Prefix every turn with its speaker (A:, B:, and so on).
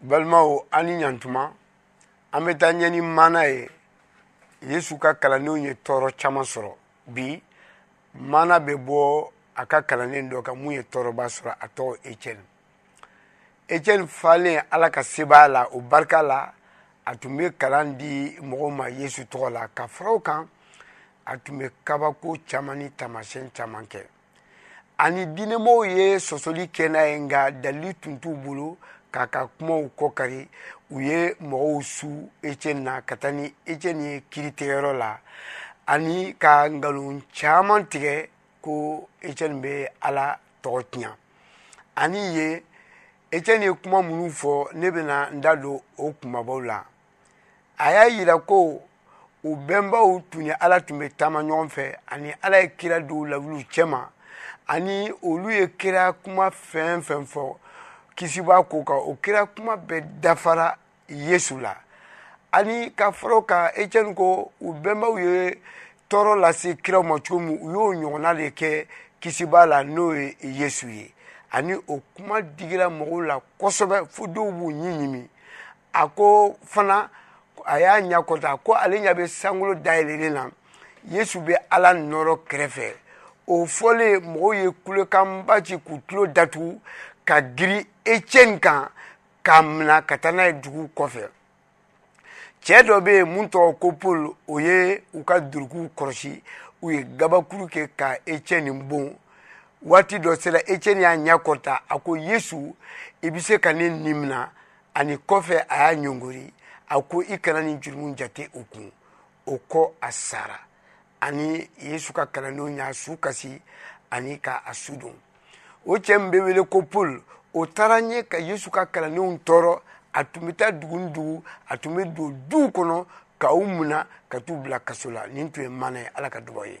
A: balimaw an ni ɲantuma an bɛ taa ɲɛ ni maana ye yesu ka kalandenw ye tɔɔrɔ caman sɔrɔ bi maana bɛ bɔ a ka kalanden dɔ kan mun ye tɔɔrɔba sɔrɔ a tɔgɔ ecɛni ecɛni falen ala ka sebaaya la o barika la a tun bɛ kalan di mɔgɔw ma yesu tɔgɔ la ka faraw kan a tun bɛ kabako caman ni taamasiyɛn caman kɛ ani diinɛmɔgɔw ye sɔsɔli kɛ n'a ye nka dalili tun t'u bolo k'a ka kumaw kɔ kari u ye mɔgɔw su eceni na ka taa ni eceni ye kiritigɛyɔrɔ la ani ka nkalon caman tigɛ ko eceni bɛ ala tɔgɔ tiɲa ani ye eceni ye kuma minnu fɔ ne bɛna n da don o kumabaw la a y'a yira ko u bɛnbaw tun ni ala tun bɛ taama ɲɔgɔn fɛ ani ala ye kira dɔw lawuliw cɛma ani olu ye kira kuma fɛn fɛn fɔ kisi b'a ko kan o kira kuma bɛɛ dafara yesu la ani ka fɔlɔ ka ecɛni ko u bɛnbaw ye tɔɔrɔ lase kiraw ma cogo min u y'o ɲɔgɔnna de kɛ kisi b'a la n'o ye yesu ye ani o kuma digira mɔgɔw la kosɛbɛ fo dɔw b'u ɲi ɲimi a ko fana a y'a ɲakɔta ko ale ɲa bɛ sankolo dayɛlɛlen na yesu bɛ ala nɔrɔ kɛrɛfɛ o fɔlen mɔgɔw ye kulekanba ci k'u tulo datugu ka giri etiɛni kan k'a mina ka taa n'a ye dugu kɔfɛ cɛɛ dɔ be yen mun tɔgɔ ko paul o ye u ka durukuw kɔrɔsi u ye gabakuru kɛ ka etiɛni bon waati dɔ sera etiɛni y'a ɲa kɔrɔta a ko yesu i be se ka ne nimina ani kɔfɛ a y'a ɲɔngori a ko i kana ni jurumu jate o kun o kɔ a sara ani yesu ka kalandenw y'a su kasi ani ka a su don o cɛ min bɛ wele ko paul o taara n ye ka yesu ka kalandenw tɔɔrɔ a tun bɛ taa dugu ni dugu a tun bɛ don duw kɔnɔ ka u muna ka t'u bila kaso la nin tun ye mana ye ala ka dubaw ye